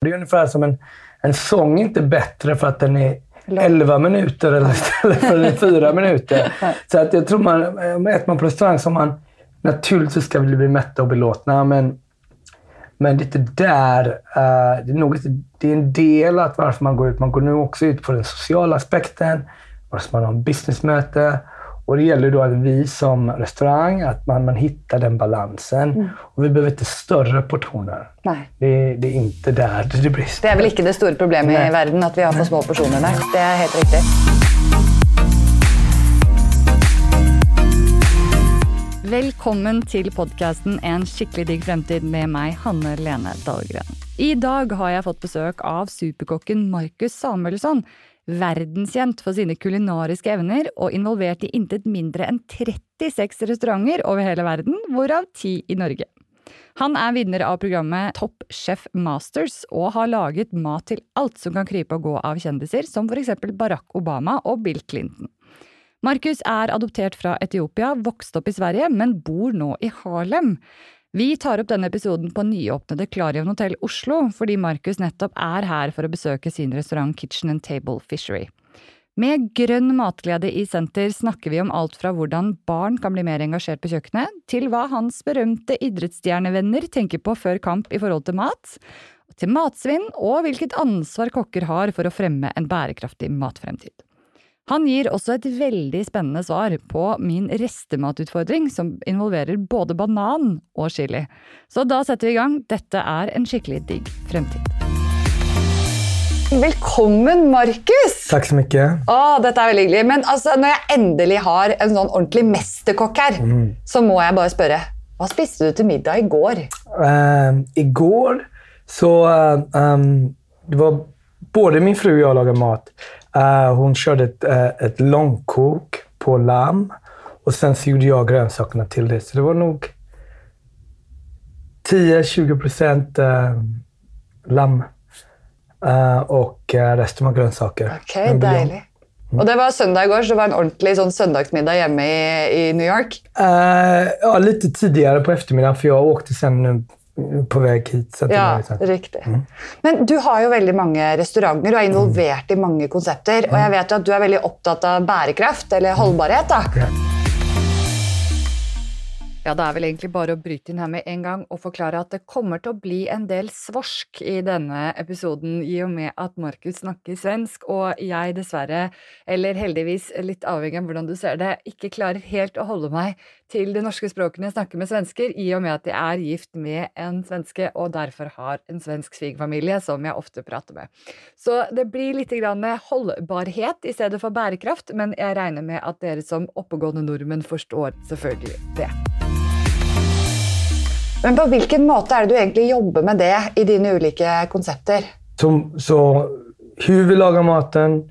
Det är ungefär som en, en sång inte bättre för att den är 11 minuter eller istället för 4 minuter. Så att jag tror man, äter man på restaurang så man naturligtvis ska vi bli mätta och belåtna, men, men lite där, uh, det, är nog, det är en del att varför man går ut. Man går nu också ut på den sociala aspekten, varför man har en businessmöte. Och det gäller då att vi som restaurang, att man, man hittar den balansen. Mm. Och vi behöver inte större portioner. Nej. Det, det är inte där det brister. Det är väl inte det stora problemet Nej. i världen, att vi har för små portioner där. Det är helt riktigt. Velkommen til podkasten En skikkelig digg fremtid med meg, Hanne Lene Dahlgren. I dag har jeg fått besøk av superkokken Markus Samuelsson verdenskjent for sine kulinariske evner og involvert i intet mindre enn 36 restauranter over hele verden, hvorav 10 i Norge. Han er vinner av programmet Top Chef Masters og har laget mat til alt som kan krype og gå av kjendiser, som f.eks. Barack Obama og Bill Clinton. Markus er adoptert fra Etiopia, vokste opp i Sverige, men bor nå i Harlem. Vi tar opp denne episoden på nyåpnede Klarion Hotel Oslo, fordi Markus nettopp er her for å besøke sin restaurant Kitchen and Table Fishery. Med grønn matglede i senter snakker vi om alt fra hvordan barn kan bli mer engasjert på kjøkkenet, til hva hans berømte idrettsstjernevenner tenker på før kamp i forhold til mat, til matsvinn og hvilket ansvar kokker har for å fremme en bærekraftig matfremtid. Han gir også et veldig spennende svar på min restematutfordring, som involverer både banan og chili. Så da setter vi i gang. Dette er en skikkelig digg fremtid. Velkommen, Markus! Takk så mye. Åh, dette er veldig hyggelig. Men altså, når jeg endelig har en sånn ordentlig mesterkokk her, mm. så må jeg bare spørre Hva spiste du til middag i går? Uh, I går så uh, um, Det var både min fru og jeg laga mat. Uh, hon körde ett, uh, ett långkok på lamm och sen så gjorde jag grönsakerna till det. Så det var nog 10-20 procent uh, lamm och resten var grönsaker. Okej, okay, deilig. Mm. Och det var söndag igår, så det var en ordentlig sånn söndagsmiddag hemma i, i New York? ja, lite tidigare på eftermiddagen, för jag åkte sen på väg hit. Så ja, riktig. Mm. Men du har jo veldig mange restauranter og er involvert mm. i mange konsepter. Mm. Og jeg vet at du er veldig opptatt av bærekraft, eller holdbarhet. da. Ja. Ja, det er vel egentlig bare å bryte inn her med en gang og forklare at det kommer til å bli en del svorsk i denne episoden, i og med at Markus snakker svensk, og jeg dessverre, eller heldigvis litt avhengig av hvordan du ser det, ikke klarer helt å holde meg til det norske språket når jeg snakker med svensker, i og med at jeg er gift med en svenske og derfor har en svensk svigerfamilie som jeg ofte prater med. Så det blir litt holdbarhet i stedet for bærekraft, men jeg regner med at dere som oppegående nordmenn forstår selvfølgelig det. Men på hvilken måte er det du egentlig jobber med det i dine ulike konsepter? Så, så hur vi lagar maten,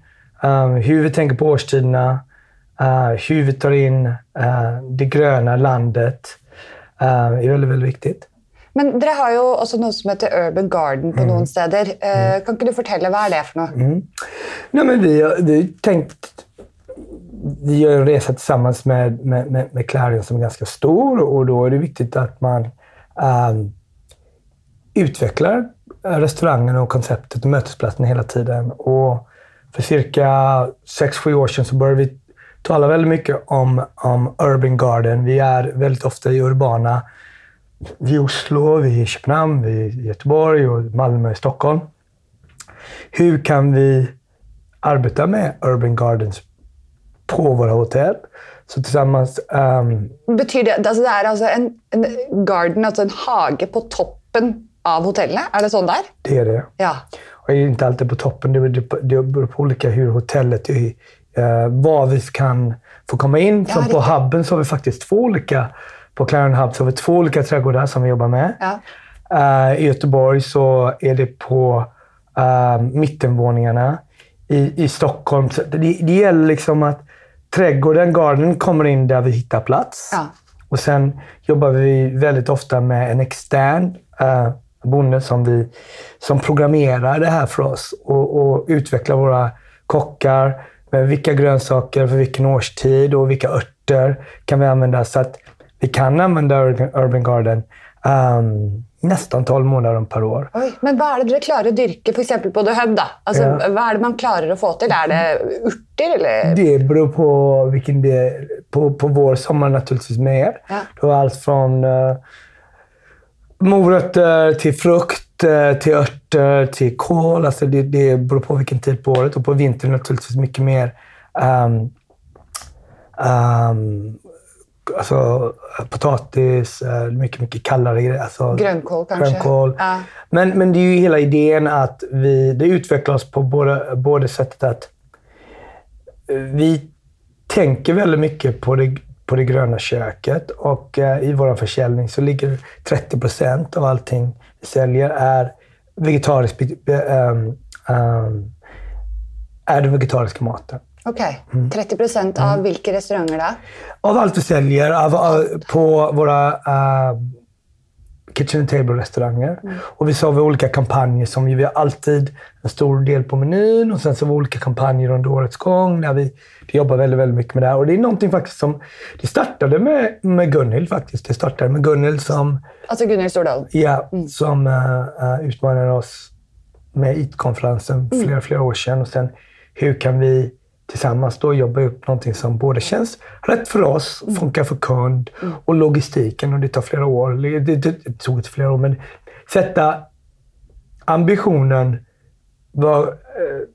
um, hur vi tänker på årstiderna, uh, hur vi tar in uh, det gröna landet uh, är väldigt, väldigt viktigt. Men dere har jo også noe som heter Urban Garden på mm. noen steder. Uh, kan ikke du fortelle hva er det for noe? Mm. Nej, men vi, vi tänkt vi gör en resa tillsammans med, med, med, med Clarion som är ganska stor och då är det viktigt att man um, utvecklar restaurangen och konceptet och mötesplatsen hela tiden. Och för cirka 6-7 år sedan så började vi tala väldigt mycket om, om urban garden. Vi är väldigt ofta i urbana, i Oslo, vi i Köpenhamn, vi i Göteborg och Malmö och Stockholm. Hur kan vi arbeta med urban gardens på våra hotell? Så tillsammans... Um... Betyder det, alltså det är alltså en, en garden, alltså en hage på toppen av hotellet? Är det sånt där? Det är det. Ja. Och inte alltid på toppen. Det beror på olika hur hotellet är. Uh, var vi kan få komma in. Ja, Som på hubben så har vi faktiskt två olika. På Clarion Hub så har vi två olika trädgårdar som vi jobbar med. Ja. Uh, I Göteborg så är det på uh, mittenvåningarna. I, I Stockholm. Så det, det gäller liksom att trädgården, garden, kommer in där vi hittar plats. Ja. Och sen jobbar vi väldigt ofta med en extern uh, bonde som, vi, som programmerar det här för oss och, och utvecklar våra kockar. Vilka grönsaker för vilken årstid och vilka örter kan vi använda. Så att vi kan använda Urban Garden um, nästan 12 månader per år. Oj, men vad är det du klarar att dyrka för exempel på The Hub? Då? Alltså, Ja. Vad är det man klarar att få till? Är det urter eller? Det beror på vilken del. På, på vår sommar naturligtvis mer. Ja. Du har allt från uh, morötter till frukt, eh, till örter, till kål. Alltså det, det beror på vilken tid på året. Och på vintern naturligtvis mycket mer um, um, alltså, potatis, eh, mycket, mycket kallare grejer. Alltså, Grönkål kanske? grönkål. Ja. Men, men det är ju hela idén att vi, det utvecklar oss på både, både sättet att eh, vi tänker väldigt mycket på det, på det gröna köket och eh, i vår försäljning så ligger 30 procent av allting vi säljer är vegetariskt, um, um, är den vegetariska maten. Okej, Mm. 30 procent av vilka restauranger då? Av allt vi säljer av, av, på våra uh, kitchen and table-restauranger. Och vi har vi olika kampanjer som vi, vi har alltid en stor del på menyn och sen så vi olika kampanjer under årets gång där vi, vi jobbar väldigt, väldigt mycket med det här. Och det är någonting faktiskt som... Det startade med, med Gunhild faktiskt. Det startade med Gunhild som, Alltså Gunhild Stordal. ja, som uh, uh, utmanade oss med IT-konferensen flera, flera år sedan. Och sen hur kan vi tillsammans då jobba upp någonting som både känns rätt för oss, funkar för kund och logistiken. Och det tar flera år. Det, det, det tog inte flera år, men sätta ambitionen var, eh,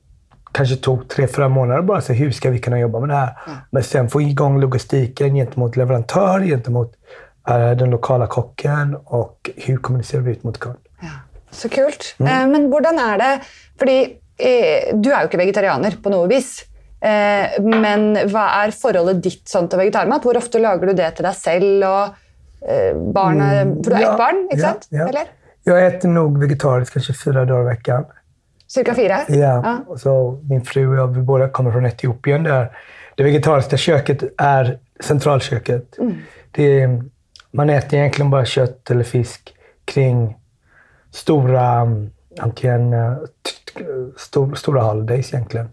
kanske tog tre, fyra månader bara. Så hur ska vi kunna jobba med det här? Men sen få igång logistiken gentemot leverantör, gentemot eh, den lokala kocken och hur kommunicerar vi ut mot kund? Ja. Så kult. Mm. Eh, men hvordan er det Fordi eh, du er jo ikke vegetarianer på noe vis. Eh, men hva er forholdet ditt sånn til vegetarmat? Hvor ofte lager du det til deg selv og eh, barnet For du har Ja, ett barn, ikke ja, sant? ja. Eller? Jag äter nog vegetariskt kanske fyra dagar i veckan. Cirka fire? Ja. Och så min fru och jag, vi båda kommer från Etiopien där det vegetariska köket är centralköket. Det är, man äter egentligen bara kött eller fisk kring stora, mm, antingen eh, t- t- stor, stora holidays egentligen.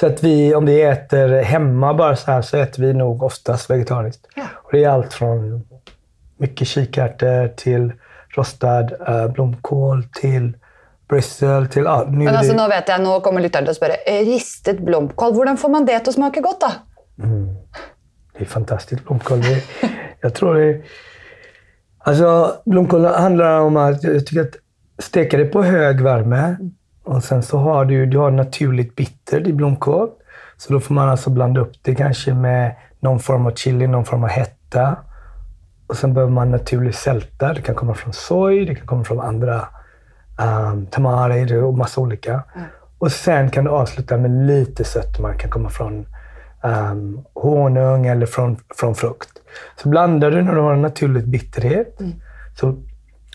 Så att vi, om vi äter hemma bara så här så äter vi nog oftast vegetariskt. Ja. Och det är allt från mycket kikärtor till rostad eh, blomkål till bristle till... Ja, nu Men är altså, det- nå vet jeg, nå kommer å spørre eh, ristet blomkål. Hvordan får man det til å smake godt, da? Det är fantastiskt blomkål. Jag tror det... Alltså, blomkål handlar om att jag tycker att steka det på hög värme och sen så har du, du har naturligt bitter i blomkål. Så då får man alltså blanda upp det kanske med någon form av chili, någon form av hetta. Och sen behöver man naturligt sälta. Det kan komma från soja, det kan komma från andra um, tamari och massa olika. Och sen kan du avsluta med lite sötma. Det kan komma från um, honung eller från, från frukt. Så blandar du när du har en naturlig bitterhet. Så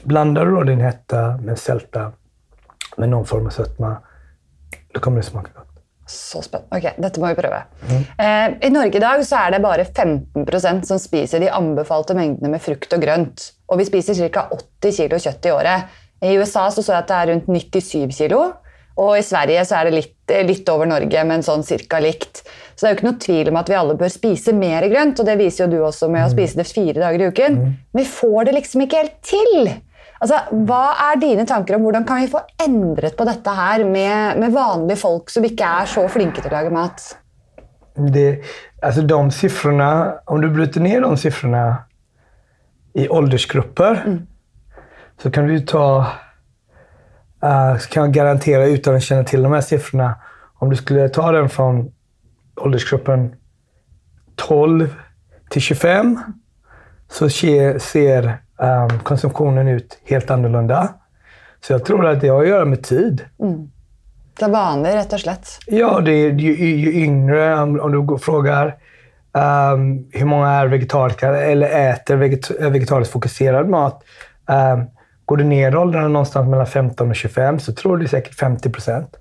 blandar du då din hetta med sälta med någon form av sötma. Då kommer det smaka gott. Så spennende. Ok, dette må vi prøve. Eh, I Norge i dag så er det bare 15% som spiser de anbefalte mengdene med frukt og grønt. Og vi spiser ca. 80 kilo kjøtt i året. I USA så, så jeg at det er rundt 97 kilo. Og i Sverige så er det litt, eh, litt over Norge, men sånn cirka likt. Så det er jo ikke noe tvil om at vi alle bør spise mer grønt, og det viser jo du også med å spise det fire dager i uken. Men vi får det liksom ikke helt til. Altså, hva er dine tanker om hvordan kan vi få endret på dette her med, med vanlige folk som ikke er så flinke til å lage mat? Det, alltså de siffrorna, om du bryter ner de siffrorna i åldersgrupper så kan du ta, uh, kan jag garantera utan att känna till de här siffrorna, om du skulle ta den från åldersgruppen 12 till 25 så ser um, konsumtionen ut helt annorlunda. Så jag tror att det har att göra med tid. Det er vanlig, rett og slett. Ja, det är ju, ju yngre, om, om du går och frågar ehm, hur många är vegetariska eller äter veget, vegetariskt fokuserad mat. Um, går du ner i åldrarna någonstans mellan 15 och 25 så tror du säkert 50 procent.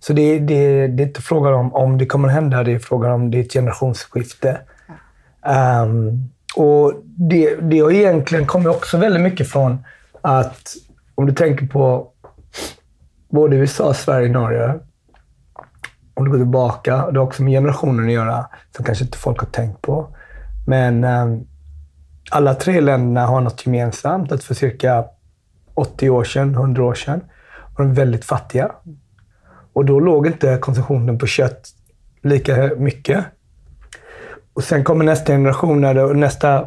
Så det, det, det är inte frågan om om det kommer hända, det är frågan om det är ett generationsskifte. Ehm, och det, det har egentligen kommit också väldigt mycket från att, om du tänker på både USA, Sverige, Norge. Om du går tillbaka, det har också med generationen att göra, som kanske inte folk har tänkt på. Men ehm, alla tre länderna har något gemensamt. Att för cirka 80 år sedan, 100 år sedan, var de väldigt fattiga. Och då låg inte konsumtionen på kött lika mycket. Och sen kommer nästa generation, när det, nästa,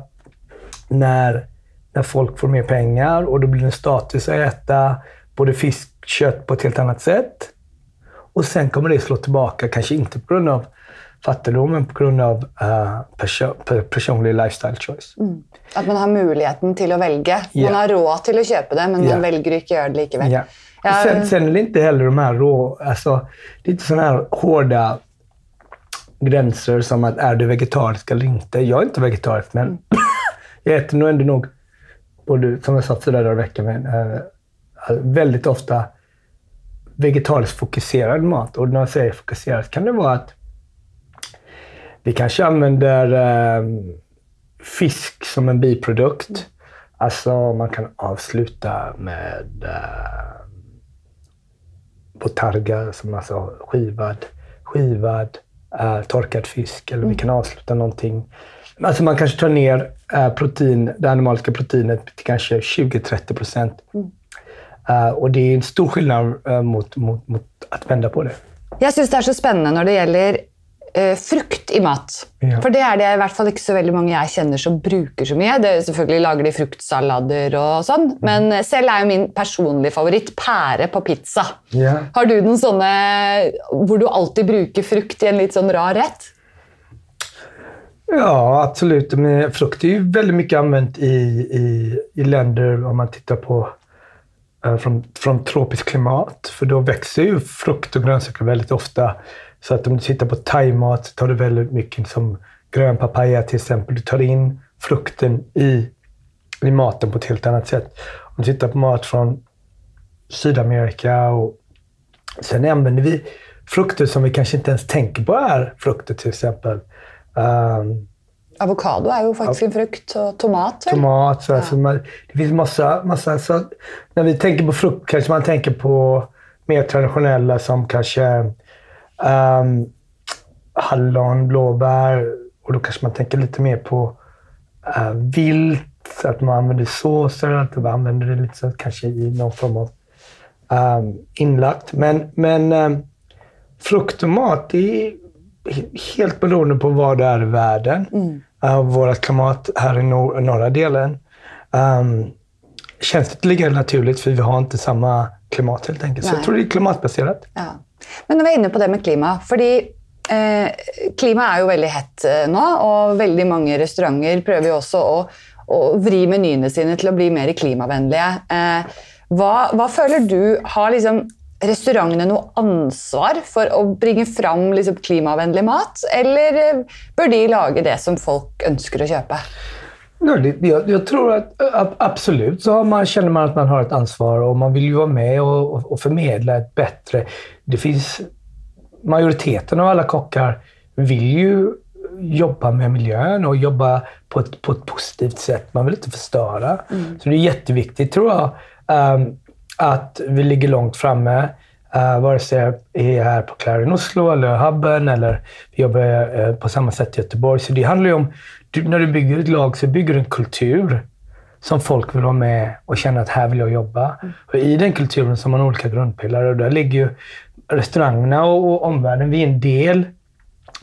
när, när folk får mer pengar och då blir det status att äta både fisk och kött på ett helt annat sätt. Och sen kommer det slå tillbaka, kanske inte på grund av fattigdom, men på grund av uh, perso personlig lifestyle choice. Mm. Att man har möjligheten till att välja. Man yeah. har råd till att köpa det, men yeah. man väljer inte göra det likaväl. Yeah. Ja. Sen, sen är det inte heller de här rå... Alltså, det är inte sådana här hårda gränser som att är du vegetarisk eller inte. Jag är inte vegetarisk, men mm. jag äter nog ändå nog, både, som jag sa tidigare i veckan, men, äh, väldigt ofta vegetariskt fokuserad mat. Och när jag säger fokuserad kan det vara att vi kanske använder äh, fisk som en biprodukt. Mm. Alltså man kan avsluta med äh, botarga, som alltså skivad, skivad äh, torkad fisk. Eller mm. vi kan avsluta någonting. Alltså man kanske tar ner äh, protein, det animaliska proteinet till kanske 20-30 procent. Mm. Uh, och det är en stor skillnad uh, mot, mot, mot, att vända på det. Jag syns det är så spännande när det gäller frukt i mat. Ja. For det är det i hvert fall ikke så veldig mange jeg kjenner som bruker så mye. Det, selvfølgelig lager de fruktsalader og sånn, mm. men selv er jo min personlige favoritt pære på pizza. Ja. Har du noen sånne hvor du alltid bruker frukt i en litt sånn rar rett? Ja, absolut. Men frukt är ju väldigt mycket använt i, i, i länder, om man tittar på eh, från, från tropiskt klimat. För då växer ju frukt och grönsaker väldigt ofta så att om du tittar på thaimat så tar du väldigt mycket som grön papaya till exempel. Du tar in frukten i, i maten på ett helt annat sätt. Om du tittar på mat från Sydamerika och sen använder vi frukter som vi kanske inte ens tänker på är frukter till exempel. Um, Avokado är ju faktiskt en frukt och tomat. Tomat. Så ja. alltså man, det finns massa, massa så när vi tänker på frukt kanske man tänker på mer traditionella som kanske Um, hallon, blåbär och då kanske man tänker lite mer på uh, vilt. Att man använder såser, att man använder det lite så kanske i någon form av um, inlagt. Men, men um, frukt och mat, det är helt beroende på var det är i världen. Mm. Uh, vårt klimat här i nor norra delen. Um, känns det lika naturligt för vi har inte samma klimat helt enkelt. Nej. Så jag tror det är klimatbaserat. Ja. Men når vi er inne på det med klima fordi eh, Klima er jo veldig hett eh, nå, og veldig mange restauranter prøver jo også å, å vri menyene sine til å bli mer klimavennlige. Eh, hva, hva, føler du Har liksom restaurantene noe ansvar for å bringe fram liksom, klimavennlig mat, eller eh, bør de lage det som folk ønsker å kjøpe? Jag, jag, tror att absolut så man, känner man att man har ett ansvar och man vill ju vara med och, och, förmedla ett bättre... Det finns... Majoriteten av alla kockar vill ju jobba med miljön och jobba på ett, på ett positivt sätt. Man vill inte förstöra. Mm. Så det är jätteviktigt, tror jag, um, att vi ligger långt framme. Uh, vare sig jag är här på Clarion Oslo eller Hubben eller vi jobbar uh, på samma sätt i Göteborg. Så det handlar ju om du, när du bygger ett lag så bygger du en kultur som folk vill vara med och känna att här vill jag jobba. Mm. Och I den kulturen så har man olika grundpelare och där ligger ju restaurangerna och, och omvärlden. Vi är en del,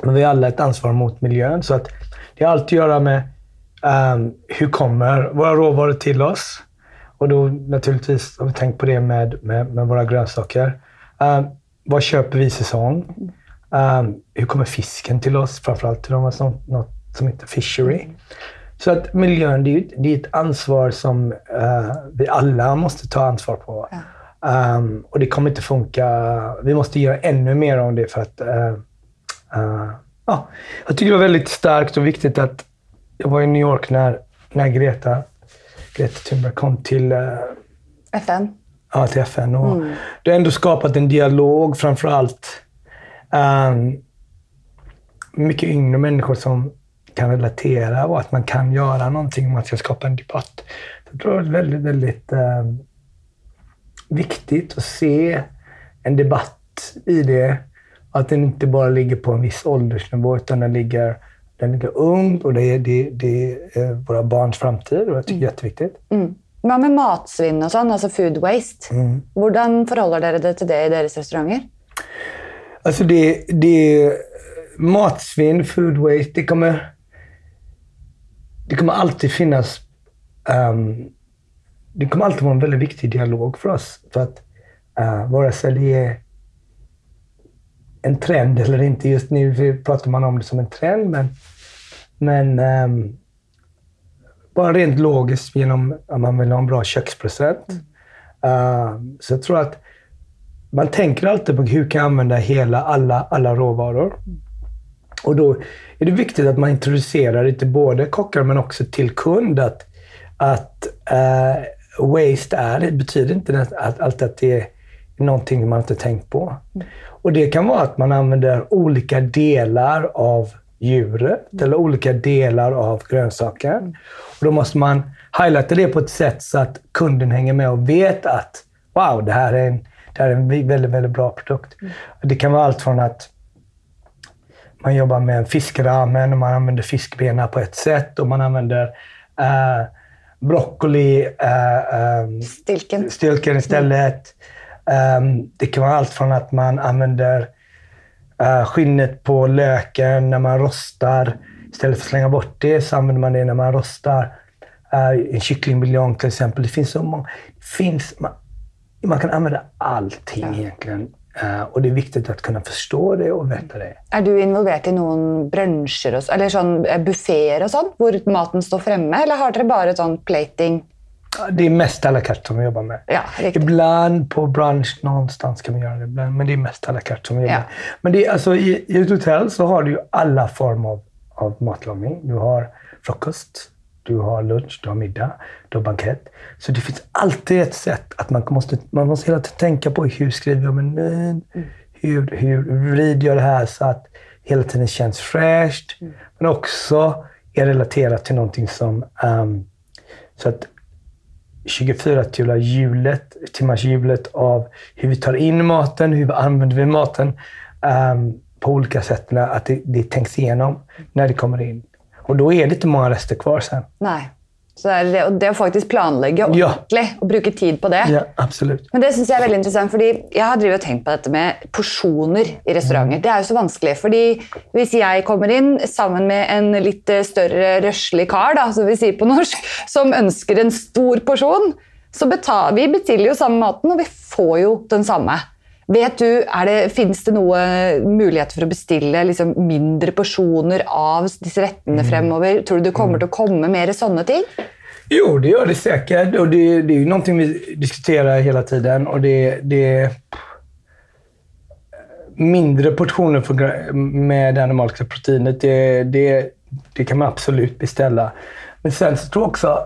men vi har alla ett ansvar mot miljön. Så att det har allt att göra med um, hur kommer våra råvaror till oss? Och då naturligtvis har vi tänkt på det med, med, med våra grönsaker. Um, vad köper vi i säsong? Um, hur kommer fisken till oss? Framförallt till de som något som heter Fishery. Så att miljön, det är, det är ett ansvar som uh, vi alla måste ta ansvar på. Ja. Um, och det kommer inte funka. Vi måste göra ännu mer om det för att... Uh, uh, ja. Jag tycker det var väldigt starkt och viktigt att jag var i New York när, när Greta, Greta Thunberg kom till... FN? Ja, till FN. Och mm. Det har ändå skapat en dialog, framför allt um, mycket yngre människor som kan relatera och att man kan göra någonting om man ska skapa en debatt. Jag tror det är väldigt, väldigt eh, viktigt att se en debatt i det. Att den inte bara ligger på en viss åldersnivå utan den ligger den ligger ungt och det är, det, det är våra barns framtid och jag tycker det är jätteviktigt. Mm. Hva med matsvinn og sånn, altså food waste? Mm. Hvordan forholder dere dere til det i deres restauranter? Alltså det, det matsvinn, food waste, det kommer, det kommer alltid finnas ehm, det kommer alltid vara en väldigt viktig dialog för oss. För att uh, vare sig det är en trend eller inte. Just nu pratar man om det som en trend, men, men ehm, bara rent logiskt genom att man vill ha en bra kökspresent. Uh, så jag tror att man tänker alltid på hur kan jag använda hela, alla, alla råvaror. Och då är det viktigt att man introducerar det till både kockar men också till kund. Att, att uh, waste är, det betyder inte att, att, att det är någonting man inte tänkt på. Och Det kan vara att man använder olika delar av djuret eller olika delar av grönsaker. Och Då måste man highlighta det på ett sätt så att kunden hänger med och vet att wow, det här är en, det här är en väldigt, väldigt bra produkt. Det kan vara allt från att man jobbar med en fiskramen och man använder fiskbena på ett sätt och man använder eh, broccoli, eh, eh, Stilken. stilken istället. Um, det kan vara allt från att man använder uh, skinnet på löken när man rostar. Istället för att slänga bort det så använder man det när man rostar. Uh, en kycklingbuljong till exempel. Det finns så många. Det finns, man, man kan använda allting Ja. egentligen. Uh, och det är viktigt att kunna förstå det och veta det. Er du involvert i noen brunsjer og så- eller sånn eh, buffeer og sånn, hvor maten står fremme, eller har dere bare sånn plating? Det är mest à la carte som vi jobbar med. Ja. Ibland på brunch någonstans kan vi göra det, ibland, men det är mest à la carte som vi jobbar Ja. med. Men det är, alltså, i, i ett hotell så har du ju alla former av, av matlagning. Du har frukost, du har lunch, du har middag, du har bankett. Så det finns alltid ett sätt att man måste, man måste hela tiden tänka på hur skriver jag menyn? Hur, hur vrider jag det här så att hela tiden känns fräscht? Men också är relaterat till någonting som ehm, så att 24 timmar hjulet, timmars hjulet av hur vi tar in maten, hur vi använder vi maten ehm, på olika sätt. Att det, det tänks igenom när det kommer in. Och då är det inte många rester kvar sen. Nei. Så det det, å faktisk planlegge Ja. ordentlig og bruke tid på det. Ja, absolut. Men det synes jeg er veldig interessant, fordi jeg har drivet og tenkt på dette med porsjoner i restauranter. Det er jo så vanskelig, fordi hvis jeg kommer inn sammen med en litt eh, større røslig kar, da, som vi sier på norsk, som ønsker en stor porsjon, så betal, vi bestiller jo samme maten, og vi får jo den samme. Vet du, det, Finnes det noe mulighet for å bestille liksom, mindre porsjoner av disse rettene fremover? Tror du det kommer til å komme mer sånne ting? Jo, det gör det säkert. Och det, det är ju någonting vi diskuterar hela tiden. Och det, det Mindre portioner för, med det animaliska proteinet, det, det, det kan man absolut beställa. Men sen så tror jag också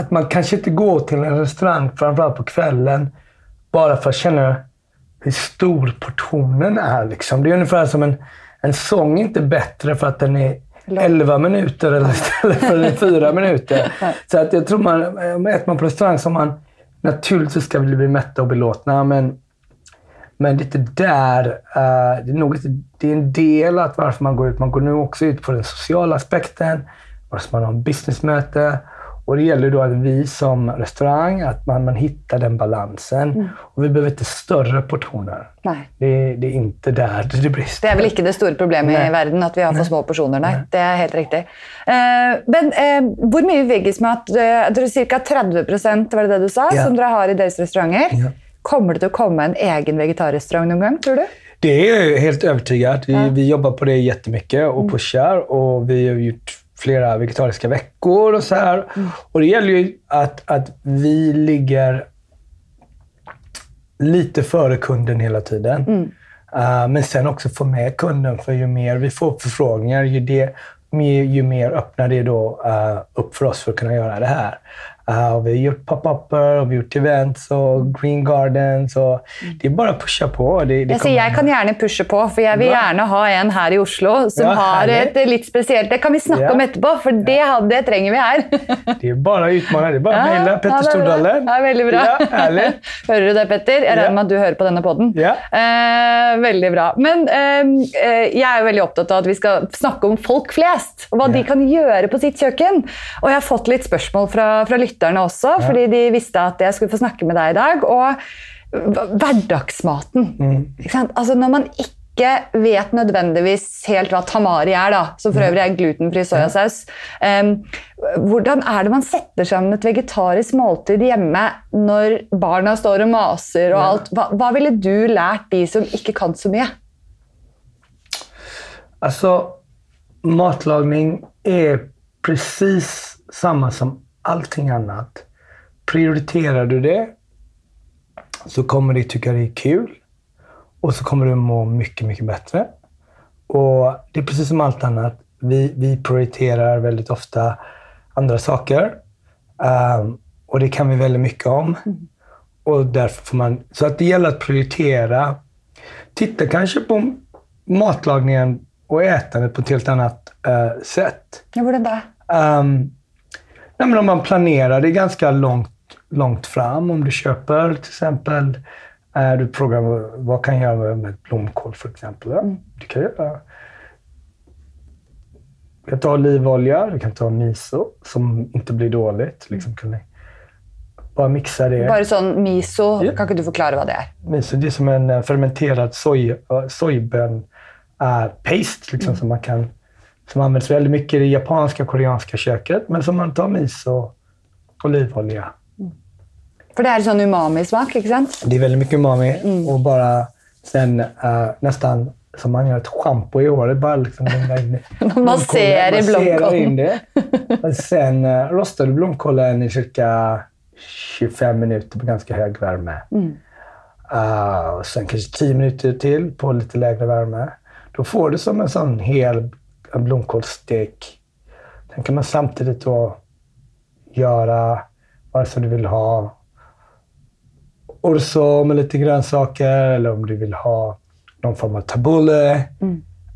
att man kanske inte går till en restaurang, framförallt på kvällen, bara för att känna hur stor portionen är. Liksom. Det är ungefär som en, en sång inte bättre för att den är 11 minuter eller istället för att den är 4 minuter. Så att jag tror man, äter man på restaurang så man naturligtvis ska bli mätta och belåtna, men men det är inte där. eh, det, är nog det är en del att varför man går ut. Man går nu också ut på den sociala aspekten. Varför man har en businessmöte. Och det gäller då att vi som restaurang, att man, man hittar den balansen. Och vi behöver inte större portioner. Nei. Det, det är inte där det brister. Det er vel ikke det store problemet Nei. i verden at vi har for små porsjoner, nei. Det er helt riktig. Eh, men eh, hvor mye veggismat uh, Dere ca. 30 var det det du sa, Ja. som dere har i deres restauranter. Ja. Kommer det å komme en egen vegetarrestaurant noen gang, tror du? Det är jag helt övertygad. Vi, vi jobbar på det jättemycket och pushar. Och vi har gjort flera vegetariska veckor och så här. Och det gäller ju att, att vi ligger lite före kunden hela tiden. Uh, men sen också få med kunden. För ju mer vi får förfrågningar, ju, det, mer, ju mer öppnar det då uh, upp för oss för att kunna göra det här. Uh, och vi har gjort pop-upper och vi har gjort events och green gardens. Och det är bara att pusha på. Det, det jeg, sier, jeg kan gjerne pushe på, for jeg vil Bra. gjerne ha en her i Oslo som Ja, har herlig. et litt spesielt Det kan vi snakke Ja. om etterpå, for det, har- det trenger vi her. det är bara att utmana. Det är bara att mejla ja, Petter er. Stordalen. Ja, veldig bra. Ja, härligt. Hører du det, Petter? Jeg Ja. regner med at du hører på denne podden. Ja. Eh, veldig bra. Men jeg er jo veldig opptatt av at vi skal snakke om folk flest. Og hva de Ja. kan gjøre på sitt kjøkken. Og jeg har fått litt spørsmål fra, fra lytterne også, fordi de visste at jeg skulle få snakke med deg i dag. Og hverdagsmaten. Sant? Altså når man ikke vet nødvendigvis helt hva tamari er, da, som for øvrig er glutenfri soyasaus. em, hvordan er det man setter sammen et vegetarisk måltid hjemme når barna står og maser og Ja. alt? Hva, hva ville du lært de som ikke kan så mye? Alltså, matlagning är precis samma som allting annat. Prioriterar du det så kommer du tycka det är kul och så kommer du må mycket, mycket bättre. Och Det är precis som allt annat. Vi, vi prioriterar väldigt ofta andra saker. Ehm, och det kan vi väldigt mycket om. Och därför får man, så att det gäller att prioritera. Titta kanske på matlagningen och ätandet på ett helt annat eh, sätt. Hvordan da? Um, nej, men om man planerar det ganska långt, långt fram. Om du köper till exempel, eh, du frågar vad- vad kan jag göra med blomkål för exempel. Ja, Du kan göra du kan ta olivolja, du kan ta miso som inte blir dåligt. Liksom, kan ni bara mixa det. Bare sånn miso, Ja. kan du forklare hva det er? Miso, det är som en eh, fermenterad soj, eh, sojbön eh, paste liksom, som man kan som används väldigt mycket i det japanska och koreanska köket, men som man tar miso, olivolja. For det er sånn umami-smak, ikke sant? Det är väldigt mycket umami och bara sen eh, nästan som man gör ett schampo i håret. Bara liksom in Man masserar i blomkålen. in det. Och sen uh, rostar du blomkålen i cirka 25 minuter på ganska hög värme. Eh, och sen kanske 10 minuter till på lite lägre värme. Då får du som en sån hel en blomkålsstek. Sen kan man samtidigt då göra vare sig du vill ha orzo med lite grönsaker eller om du vill ha någon form av tabbouleh.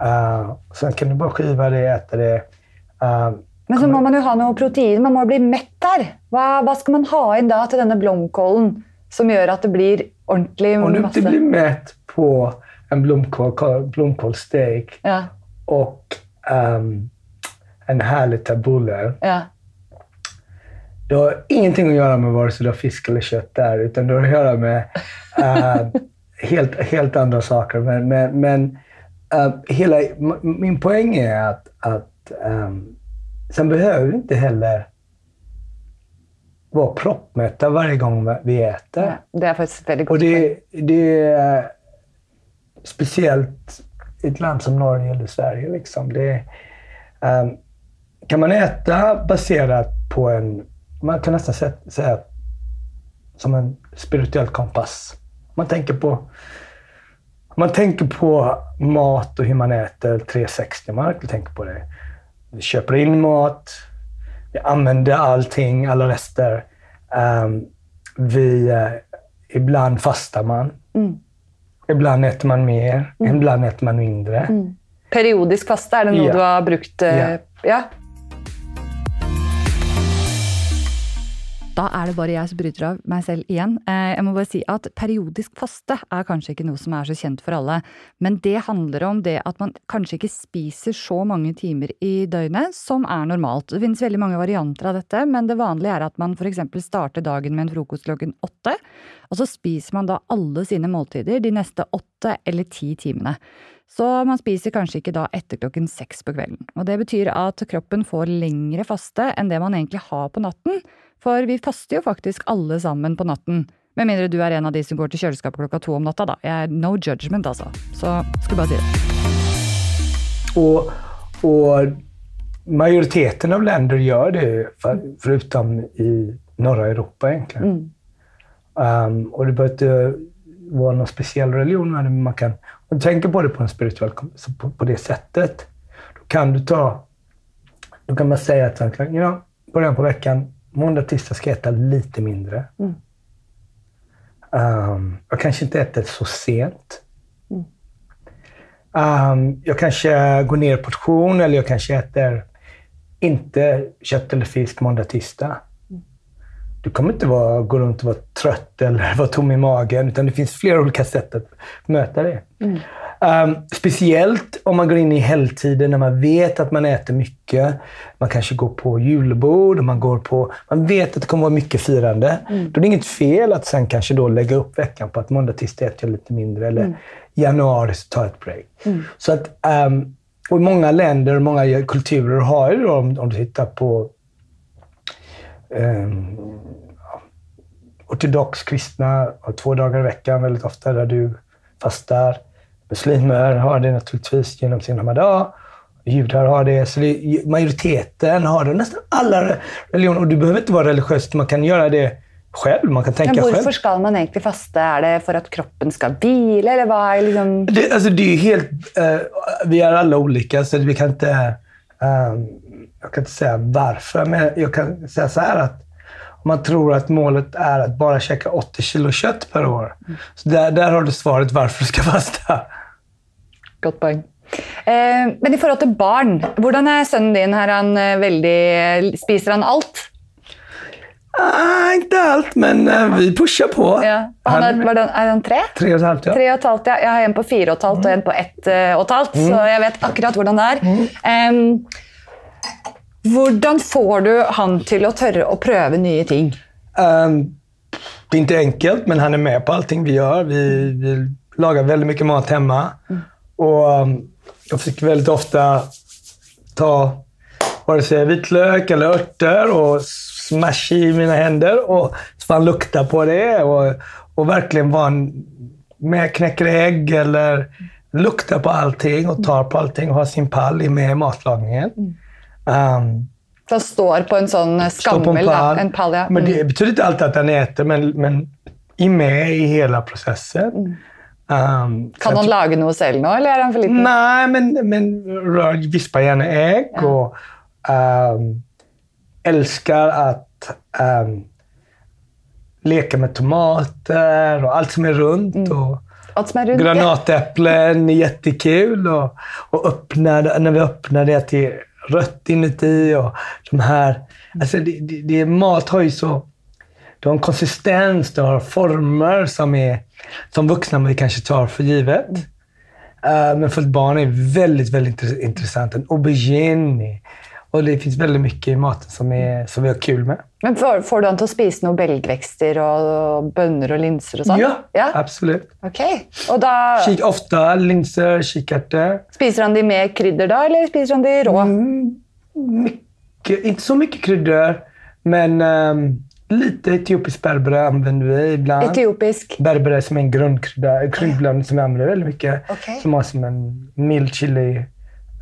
Eh, sen kan du bara skiva det, äta det. Eh, Men så må man jo ha noe protein. Man må bli mett der. Hva, hva skal man ha inn da til denne blomkålen som gjør at det blir ordentlig om du inte blir mätt på en blomkål, blomkålsstek Ja, och ehm, en härlig tabbouleh. ja. Det har ingenting att göra med vare sig du har fisk eller kött där, utan det har att göra med eh, helt, helt andra saker. Men, men, men eh, hela, min poäng är att, att ehm, sen behöver vi inte heller vara proppmätta varje gång vi äter. ja. Det er faktisk et veldig Och det, det är speciellt ett land som Norge eller Sverige. Liksom. Det, um, kan man äta baserat på en, man kan nästan säga som en spirituell kompass. Man tänker på man tänker på mat och hur man äter 360, man tänker på det. Vi köper in mat, vi använder allting, alla rester. Um, vi, uh, ibland fastar man. Mm. Ibland äter man mer, ibland äter man mindre. Periodisk faste, er det noe Ja. du har brukt? eh, Ja. ja. Da er det bare jeg som bryter av meg selv igjen. Eh, jeg må bare si at periodisk faste er kanskje ikke noe som er så kjent for alle, men det handler om det at man kanskje ikke spiser så mange timer i døgnet som er normalt. Det finnes veldig mange varianter av dette, men det vanlige er at man f.eks. starter dagen med en frokost klokken åtte, og så spiser man da alle sine måltider de neste åtte eller ti timene. Så man spiser kanskje ikke da etter klokken seks på kvelden. Og det betyr at kroppen får lengre faste enn det man egentlig har på natten, for vi faster jo faktisk alle sammen på natten. Med mindre du er en av de som går til kjøleskapet klokka to om natta, da. Jeg er no judgment, altså. Så skulle bare si det. Och, och majoriteten av länder gör det, för, förutom i norra Europa egentligen. Um, och det behöver inte vara någon speciell religion, men man kan, om du tänker på det på en spirituell på, på det sättet, då kan du ta, då kan man säga att you know, början på veckan, måndag, tisdag ska jag äta lite mindre. Mm. Um, jag kanske inte äter så sent. Mm. Um, jag kanske går ner i portion eller jag kanske äter inte kött eller fisk måndag, tisdag. Du kommer inte vara, gå runt och vara trött eller vara tom i magen, utan det finns flera olika sätt att möta det. Mm. Um, speciellt om man går in i helgtider när man vet att man äter mycket. Man kanske går på julbord, man, går på, man vet att det kommer vara mycket firande. Mm. Då är det inget fel att sen kanske då lägga upp veckan på att måndag, tisdag äter jag lite mindre. Eller mm. januari så tar jag ett break. Mm. Så att, um, och många länder och många kulturer har ju då, om, om du tittar på um, ortodox kristna har två dagar i veckan väldigt ofta där du fastar. Muslimer har det naturligtvis genom sin ramadan. Judar har det. Så det, majoriteten har det. Nästan alla religioner. Och du behöver inte vara religiös. Man kan göra det själv. Man kan tänka Men varför själv. ska man egentligen fasta? Är det för att kroppen ska vila? Eller vad är liksom... det, alltså det är helt... Uh, vi är alla olika, så vi kan inte... Um, jag kan inte säga varför, men jag kan säga så här att om man tror att målet är att bara käka 80 kilo kött per år. Mm. Så där, där har du svaret varför du ska fasta. Godt poeng. Eh, men i forhold til barn, hvordan er sønnen din? Har han eh, veldig, spiser han alt? Ah, inte allt, men uh, vi pushar på. Ja. Han er, han, er, han tre? Tre og et halvt, ja. Tre og et halvt, ja. Jeg har en på fire og et halvt mm. og en på ett uh, og et halvt, mm. så jeg vet akkurat hvordan det er. Mm. Um, hvordan får du han til å tørre å prøve nye ting? Um, det är inte enkelt, men han är med på allting vi gör. Vi, vi lagar väldigt mycket mat hemma. Mm. Och um, jag fick väldigt ofta ta vare sig vitlök eller örter och smash i mina händer. Och han lukta på det och, och verkligen vara en, med knäcker ägg eller lukta på allting och tar på allting och har sin pall med i matlagningen. Um, så står på en sån skammel? En, en pall, ja. mm. Men det mm. betyder inte alltid att han äter, men, men är med i hela processen. Mm. Um, kan han lage noe selv nå, eller er han for liten? Nei, men, men vispar gärna ägg ja. och um, älskar att um, leka med tomater och allt som är runt. Mm. Och, är runt granatäpplen är jättekul. Och, och öppna, när vi öppnar det till rött inuti och de här... Alltså det, det, det, mat har ju så du har en konsistens, du har former som är som vuxna vi kanske tar för givet. Uh, men för ett barn är väldigt, väldigt intressant. En aubergine. Och det finns väldigt mycket i maten som, är, som vi har kul med. Men får, får du honom att spisa några belgväxter och, och bönor och linser och sånt? Ja, ja? absolut. Okej. Okay. då... Kik, ofta linser, kikärtor. Spiser han det med kryddor då, eller spiser han det rå? Mm, mycket, inte så mycket kryddor, men um, Lite etiopisk berbera använder vi ibland. Etiopisk? Berbera som en grundkrydda, kryddblandning som vi använder väldigt mycket. Okay. Som har som en mild chili.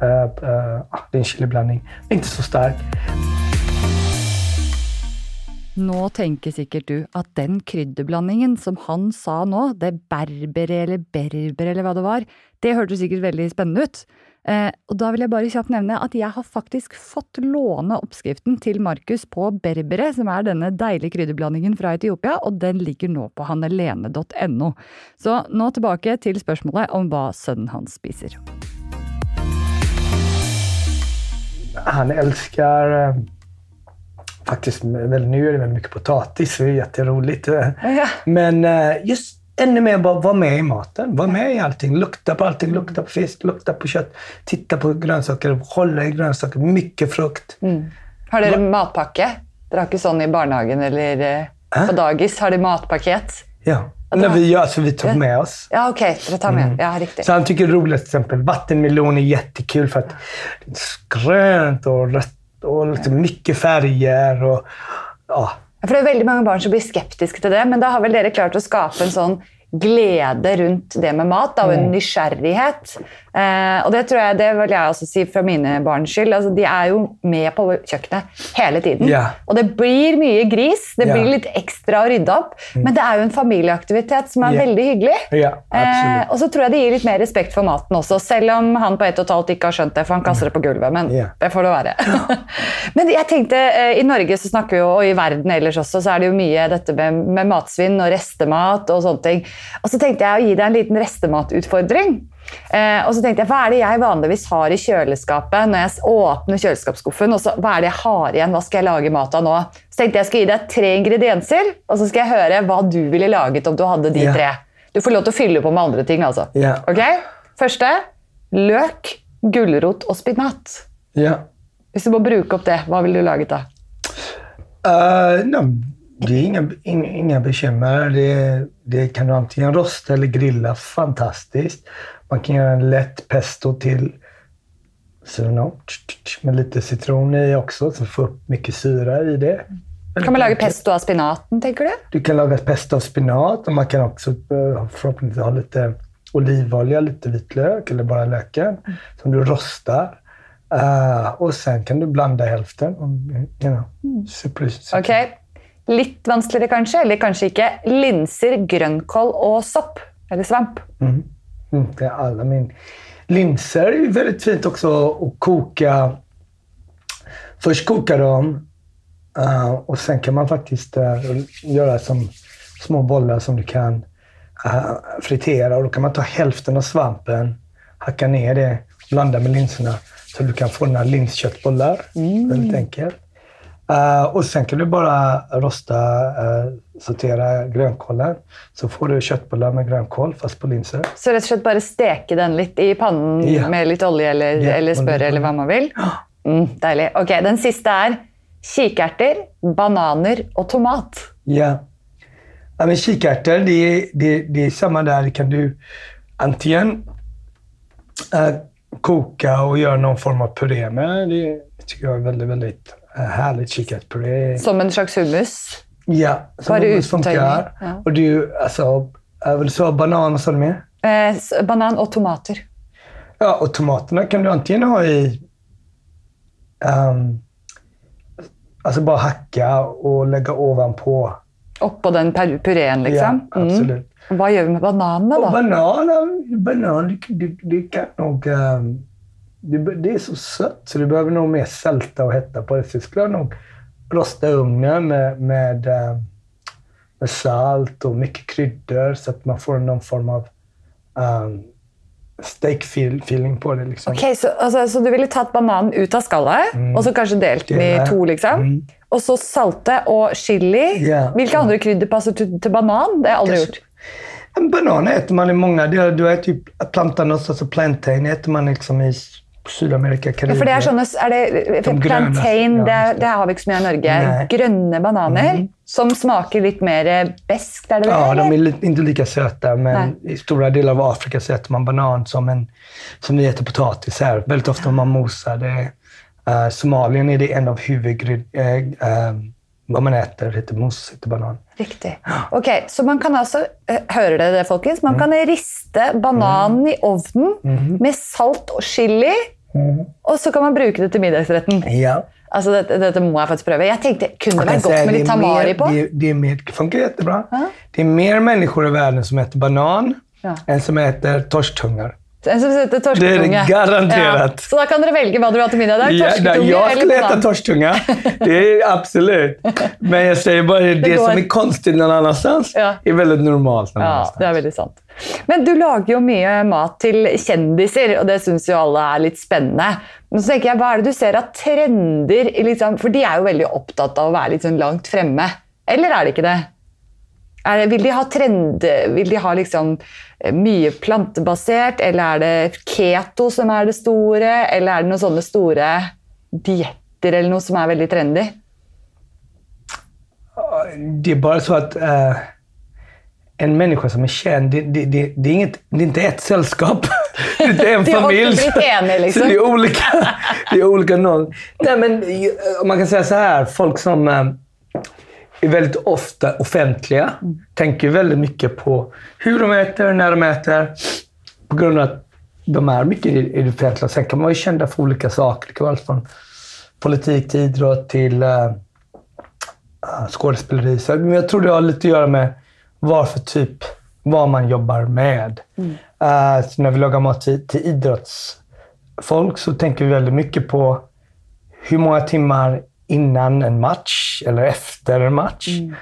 Uh, uh, det är en chiliblandning. Inte så stark. Nå tenker sikkert du at den krydderblandingen som han sa nå, det berbere eller berber eller hva det var, det hørtes sikkert veldig spennende ut. Eh, og da vil jeg bare kjapt nevne at jeg har faktisk fått låne oppskriften til Markus på berbere, som er denne deilige krydderblandingen fra Etiopia, og den ligger nå på hannelene.no. Så nå tilbake til spørsmålet om hva sønnen hans spiser. Han elsker faktiskt, nu är det väldigt mycket potatis, det är jätteroligt. Ja. Men eh, just ännu mer bara vara med i maten. Vara med i allting. Lukta på allting. Lukta på fisk, lukta på kött. Titta på grönsaker. Hålla i grönsaker. Mycket frukt. Mm. Har dere matpakke? Dere har ikke sånn i barnehagen eller äh? på dagis? Har de matpaket? Ja. När vi gör, så vi tar med oss. Ja, okej. Okay. tar med. Mm. Ja, riktigt. Så han tycker det är roligt till exempel. Vattenmelon är jättekul för att det är grönt och rött och liksom mycket färger. Och, ja, for det er veldig mange barn som blir skeptiske til det, men da har vel dere klart å skape en sånn glede rundt det med mat, da, og en mm. nysgjerrighet. Eh, og det tror jeg, det vil jeg også si fra mine barns skyld. Altså, de er jo med på kjøkkenet hele tiden. Yeah. Og det blir mye gris, det yeah. blir litt ekstra å rydde opp, mm. men det er jo en familieaktivitet som er yeah. veldig hyggelig. Eh, og så tror jeg det gir litt mer respekt for maten også, selv om han på ett og et halvt ikke har skjønt det, for han kaster det på gulvet. Men det får det være. men jeg tenkte, eh, i Norge så snakker vi jo, og i verden ellers også, så er det jo mye dette med, med matsvinn og restemat og sånne ting. Og så tenkte jeg å gi deg en liten restematutfordring. Eh, og så tenkte jeg, Hva er det jeg vanligvis har i kjøleskapet når jeg åpner kjøleskapsskuffen? og så, Hva er det jeg har igjen? Hva skal jeg lage mat av nå? Så tenkte jeg skulle gi deg tre ingredienser, og så skal jeg høre hva du ville laget om du hadde de yeah. tre. Du får lov til å fylle på med andre ting. altså. Yeah. Ok? Første løk, gulrot og spinat. Yeah. Hvis du må bruke opp det, hva ville du laget da? Uh, no det är inga, inga bekymmer. Det, det kan du antingen rosta eller grilla fantastiskt. Man kan göra en lätt pesto till med lite citron i också, så får upp mycket syra i det. Kan man laga pesto av spinaten, tänker du? Du kan laga pesto av spinat och man kan också eh, förhoppningsvis ha lite olivolja, lite vitlök eller bara löken mm. som du rostar. Uh, och sen kan du blanda hälften. You know, mm. super. Okay. Litt vanskeligere kanskje, eller kanskje ikke. Linser, grønnkål och sopp. Eller svamp. Mm. Mm, det är alla min. Linser är väldigt fint också att koka. Först koka dem uh, och sen kan man faktiskt uh, göra som små bollar som du kan uh, fritera. Och då kan man ta hälften av svampen, hacka ner det, blanda med linserna så du kan få några linsköttbollar. Mm. Väldigt enkelt. Uh, och sen kan du bara rosta, uh, sortera grönkålen. Så får du köttbullar med grönkål, fast på linser. Så rett og slett bare steke den litt i pannen ja. med litt olje eller, ja, eller smør eller hva man vil? Mm, deilig. Ok, Den siste er kikerter, bananer och tomat. Ja. ja men kikärtor, det, det, det är samma där. Det kan du antingen uh, koka och göra någon form av puré med. Det tycker jag är väldigt, väldigt härligt kikärtspuré. Som en slags hummus? Ja, som hummus funkar. Ja. Och du, alltså, är väl så banan och så med? Eh, banan och tomater. Ja, och tomaterna kan du antingen ha i... Um, alltså bara hacka och lägga ovanpå. Och på den purén liksom? Ja, absolut. Mm. Vad gör vi med bananerna då? Och bananer, banan, du, du, du kan nog... Um, det, är så sött så du behöver nog mer sälta och hetta på det. Så jag skulle nog rosta ugnen med, med, eh, med, salt och mycket kryddor så att man får någon form av um, steak feeling på det. Liksom. Okay, så, alltså, så du ville tagit bananen ut av skallet mm. och så kanske delt den i två? Liksom. Mm. Och så salte och chili. Yeah. Vilka andra kryddor passar till, till banan? Det har jag aldrig gjort. En banan äter man i många. Du äter typ plantanos, alltså plantain äter man liksom i Sydamerika, Karibien. Ja, for det er sånne, er det, de Plantain, det, det, har vi ikke så mye i Norge. Nej. Grønne bananer mm. som smaker litt mer beskt? Er det det? Ja, de är inte lika söta, men Nej. i stora delar av Afrika så äter man banan som, en, som vi äter potatis här. Väldigt ofta man mosar det. Uh, Somalien är det en av huvudgryd... Uh, uh, vad man äter heter mos, heter banan. Riktig. Ok, Så man kan altså Hører dere det, folkens? Man kan riste bananen i ovnen mm. med salt og chili. Mm. Og så kan man bruke det til middagsretten. Ja. Altså, dette, dette, må jeg faktisk prøve. Jeg tenkte, Kunne det vært godt med litt tamari på? Det, det, mer, det funkar jättebra. Ja. Det är mer människor i världen som äter banan ja. än som äter torsktungar. Heter torsketunge. Det är garanterat. Ja. Så då kan dere velge vad du har till middag där. Torsketunge ja, jag skulle äta torsketunga. Det är absolut. Men jag säger bara, det, det som är konstigt någon annanstans ja. är väldigt normalt någon Ja, annanstans. det är väldigt sant. Men du lagar ju mycket mat till kändisar och det syns ju alla är lite spännande. Men så tänker jag, vad är det du ser av trender? Liksom, för de är ju väldigt upptagna av att vara lite långt framme. Eller är det inte det? Det, vil de ha trend, vil de ha liksom eh, mye plantebasert, eller er det keto som er det store? Eller er det noen sånne store dietter eller noe som är väldigt trendy? Det är bara så att uh, en människa som är känd, det, det, det, det, är, inget, det är inte ett sällskap. Det är inte en familj. Enig, liksom. Det är olika. Det är olika någon. Nej, men, man kan säga så här, folk som uh, är väldigt ofta offentliga. Mm. Tänker väldigt mycket på hur de äter, när de äter. På grund av att de är mycket i det offentliga. Sen kan man vara kända för olika saker. Det kan vara allt från politik till idrott till uh, skådespeleri. Så, men jag tror det har lite att göra med vad för typ, vad man jobbar med. Mm. Uh, när vi lagar mat till, till idrottsfolk så tänker vi väldigt mycket på hur många timmar innan en match eller efter en match. Mm.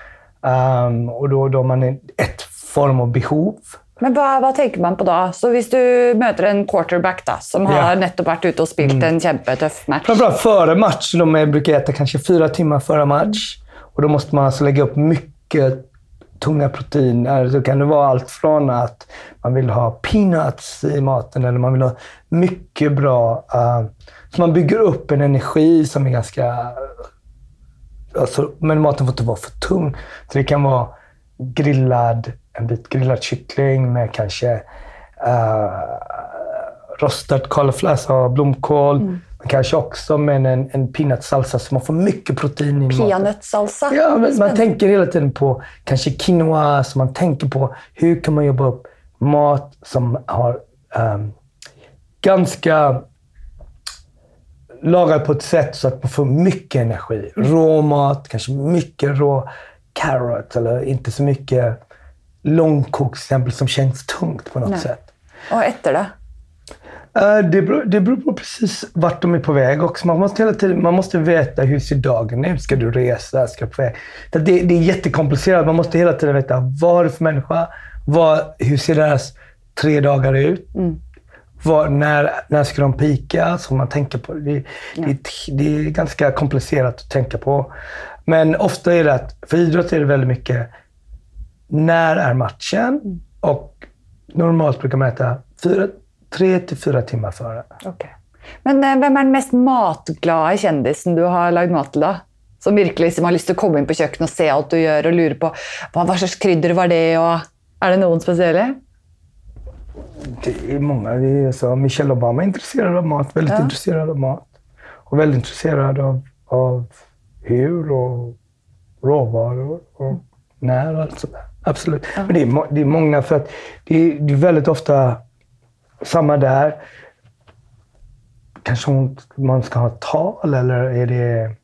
Um, och då, då har man ett form av behov. Men vad, vad tänker man på då? Så om du möter en quarterback da, som har ja. nettopp varit ute och spelat mm. en jättetuff match. Framförallt före match. De brukar äta kanske fyra timmar före match. Och då måste man alltså lägga upp mycket tunga proteiner. Så kan det vara allt från att man vill ha peanuts i maten eller man vill ha mycket bra... Uh, så man bygger upp en energi som är ganska... Alltså, men maten får inte vara för tung. Så det kan vara grillad, en bit grillad kyckling med kanske uh, rostad cauliflower, alltså blomkål. Mm. Men kanske också med en, en peanutsalsa så man får mycket protein i maten. Peanutsalsa? Ja, men man tänker hela tiden på kanske quinoa, så man tänker på hur kan man jobba upp mat som har um, ganska lagad på ett sätt så att man får mycket energi. Rå mat, kanske mycket rå carrot eller inte så mycket långkok till exempel som känns tungt på något Nej. sätt. Och efter det? Uh, det, beror, det beror på precis vart de är på väg också. Man måste hela tiden man måste veta hur ser dagen ut. Ska du resa? Ska du på väg? Det, det är jättekomplicerat. Man måste hela tiden veta vad är det för människa? Vad, hur ser deras tre dagar ut? Mm. Var, när, när ska de pika? Så man tänker på det. Det, ja. det. det, är ganska komplicerat att tänka på. Men ofta är det att, för idrott är det väldigt mycket, när är matchen? Och normalt brukar man äta fyra, tre till fyra timmar före. Okay. Men eh, vem är den mest matglada kändisen du har lagat mat till? Då? Som verkligen liksom har lust att komma in på köket och se allt du gör och lura på vad, vad slags kryddor var det? Och, är det någon speciell? Det är många. Det är så, Michelle Obama är intresserad av mat, väldigt ja. intresserad av mat. Och väldigt intresserad av, av hur och råvaror och när och allt sådär. Absolut. Ja. Men det är, det är många för att det är, det är väldigt ofta samma där. Kanske man ska ha tal eller är det...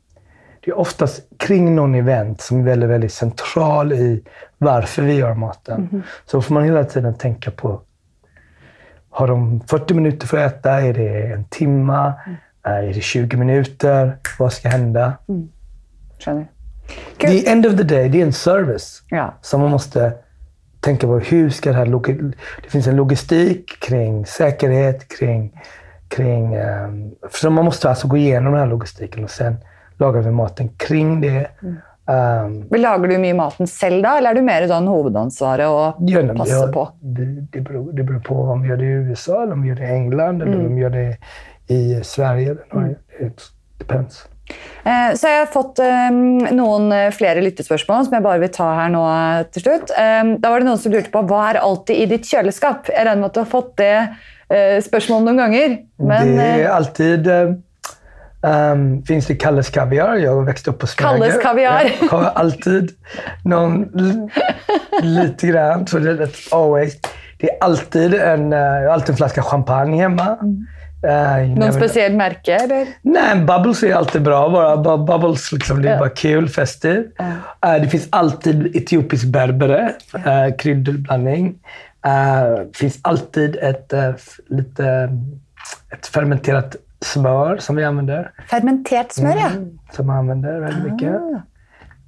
Det är oftast kring någon event som är väldigt, väldigt central i varför vi gör maten. Mm. Så får man hela tiden tänka på har de 40 minuter för att äta? Är det en timme? Mm. Är det 20 minuter? Vad ska hända? Mm. Känner. The end of the day, det är en service. Ja. Som man måste tänka på. Hur ska det här... Det finns en logistik kring säkerhet, kring... kring um, för man måste alltså gå igenom den här logistiken och sen lagar vi maten kring det. Mm. Um, Lagar du mycket maten själv då, eller är du mer sån huvudansvarig och ja, passar på? Det, det, beror, det beror på om vi gör det i USA, eller om vi gör det i England eller mm. om vi gör det i Sverige. Mm. It depends. Eh, så jeg har fått noen eh, flere lyttespørsmål som jeg bare vil ta her nå til slutt. Um, da var det noen som lurte på hva er alltid i ditt kjøleskap? Jeg regner med at du har fått det uh, spørsmålet noen ganger. Men, det är alltid um, finns det Kalles Kaviar. Jag har växt upp på Smögen. Kalles Kaviar. Jag har alltid någon lite grann. Så det är always. Det är alltid en, uh, alltid en flaska champagne hemma. Mm. Uh, Någon speciell märke? Eller? Nej, Bubbles är alltid bra. Bara, bubbles, liksom, det är ja. bara kul, festivt. Ja. Uh, det finns alltid etiopisk berbere, uh, kryddblandning. Det uh, finns alltid ett, uh, lite, ett fermenterat smör som vi använder. Fermenterat smör, mm, ja. Som man använder väldigt mycket. Ah.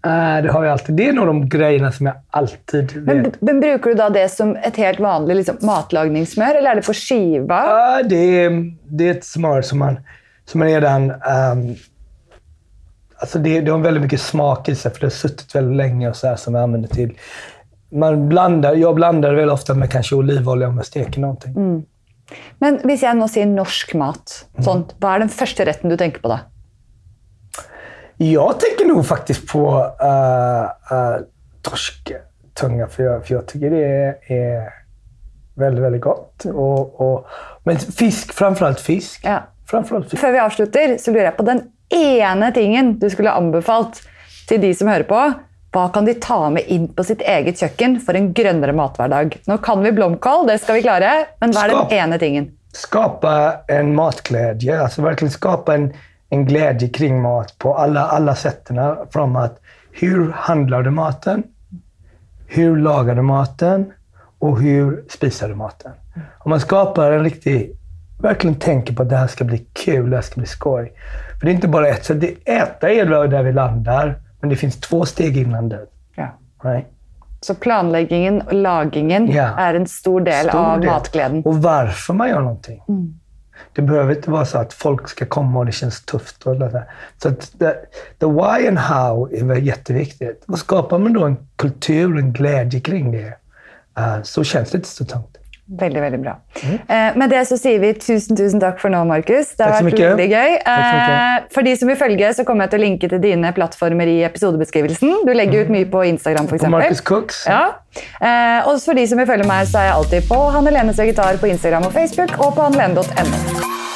Uh, det har jag alltid. Det är nog de grejerna som jag alltid vet. Men, men brukar du då det som ett helt vanligt liksom, matlagningssmör eller är det på skiva? Uh, det, är, det är ett smör som man, som man redan... Um, alltså det, det har väldigt mycket smak i sig för det har suttit väldigt länge och så här, som jag använder till... Man blandar, jag blandar väl ofta med kanske olivolja om jag steker någonting. Mm. Men om jag nu säger norsk mat, sånt, vad är den första rätten du tänker på då? Jag tänker nog faktiskt på uh, uh, torsktunga, för jag, för jag tycker det är väldigt, väldigt gott. Och, och, men fisk, framförallt fisk. Ja. Framförallt fisk. Før vi avslutar så lurer jag på den ena tingen du skulle anbefalt till de som hör på, Hva kan de ta med inn på sitt eget kjøkken for en grønnere mathverdag? Nå kan vi blomkål, det skal vi klare, men hva er den ene tingen? Skapa en matglädje, alltså verkligen skapa en, en glädje kring mat på alla, alla sätten. Från att hur handlar du maten? Hur lagar du maten? Och hur spisar du maten? Om man skapar en riktig, verkligen tänker på att det här ska bli kul, det här ska bli skoj. För det är inte bara ett sätt. Det- Äta är där vi landar, men det finns två steg innan det. Ja. Right? Så planleggingen og lagingen Ja. er en stor del Stor av del. matgleden. Och varför man gör någonting. Det behöver inte vara så att folk ska komma och det känns tufft. Och det där. så att the, the why and how är väl jätteviktigt. Och skapar man då en kultur, en glädje kring det, eh, så känns det inte så tungt. Veldig, veldig bra. Eh, med det så sier vi tusen tusen takk for nå, Markus. Det har vært veldig gøy. Eh, for de som vil følge, så kommer jeg til å linke til dine plattformer i episodebeskrivelsen. Du legger ut mye på Instagram, f.eks. På Marcus Cooks. Ja. Eh, og for de som vil følge meg, så er jeg alltid på Hanne Lenes vegetar på Instagram og Facebook, og på hannelene.no.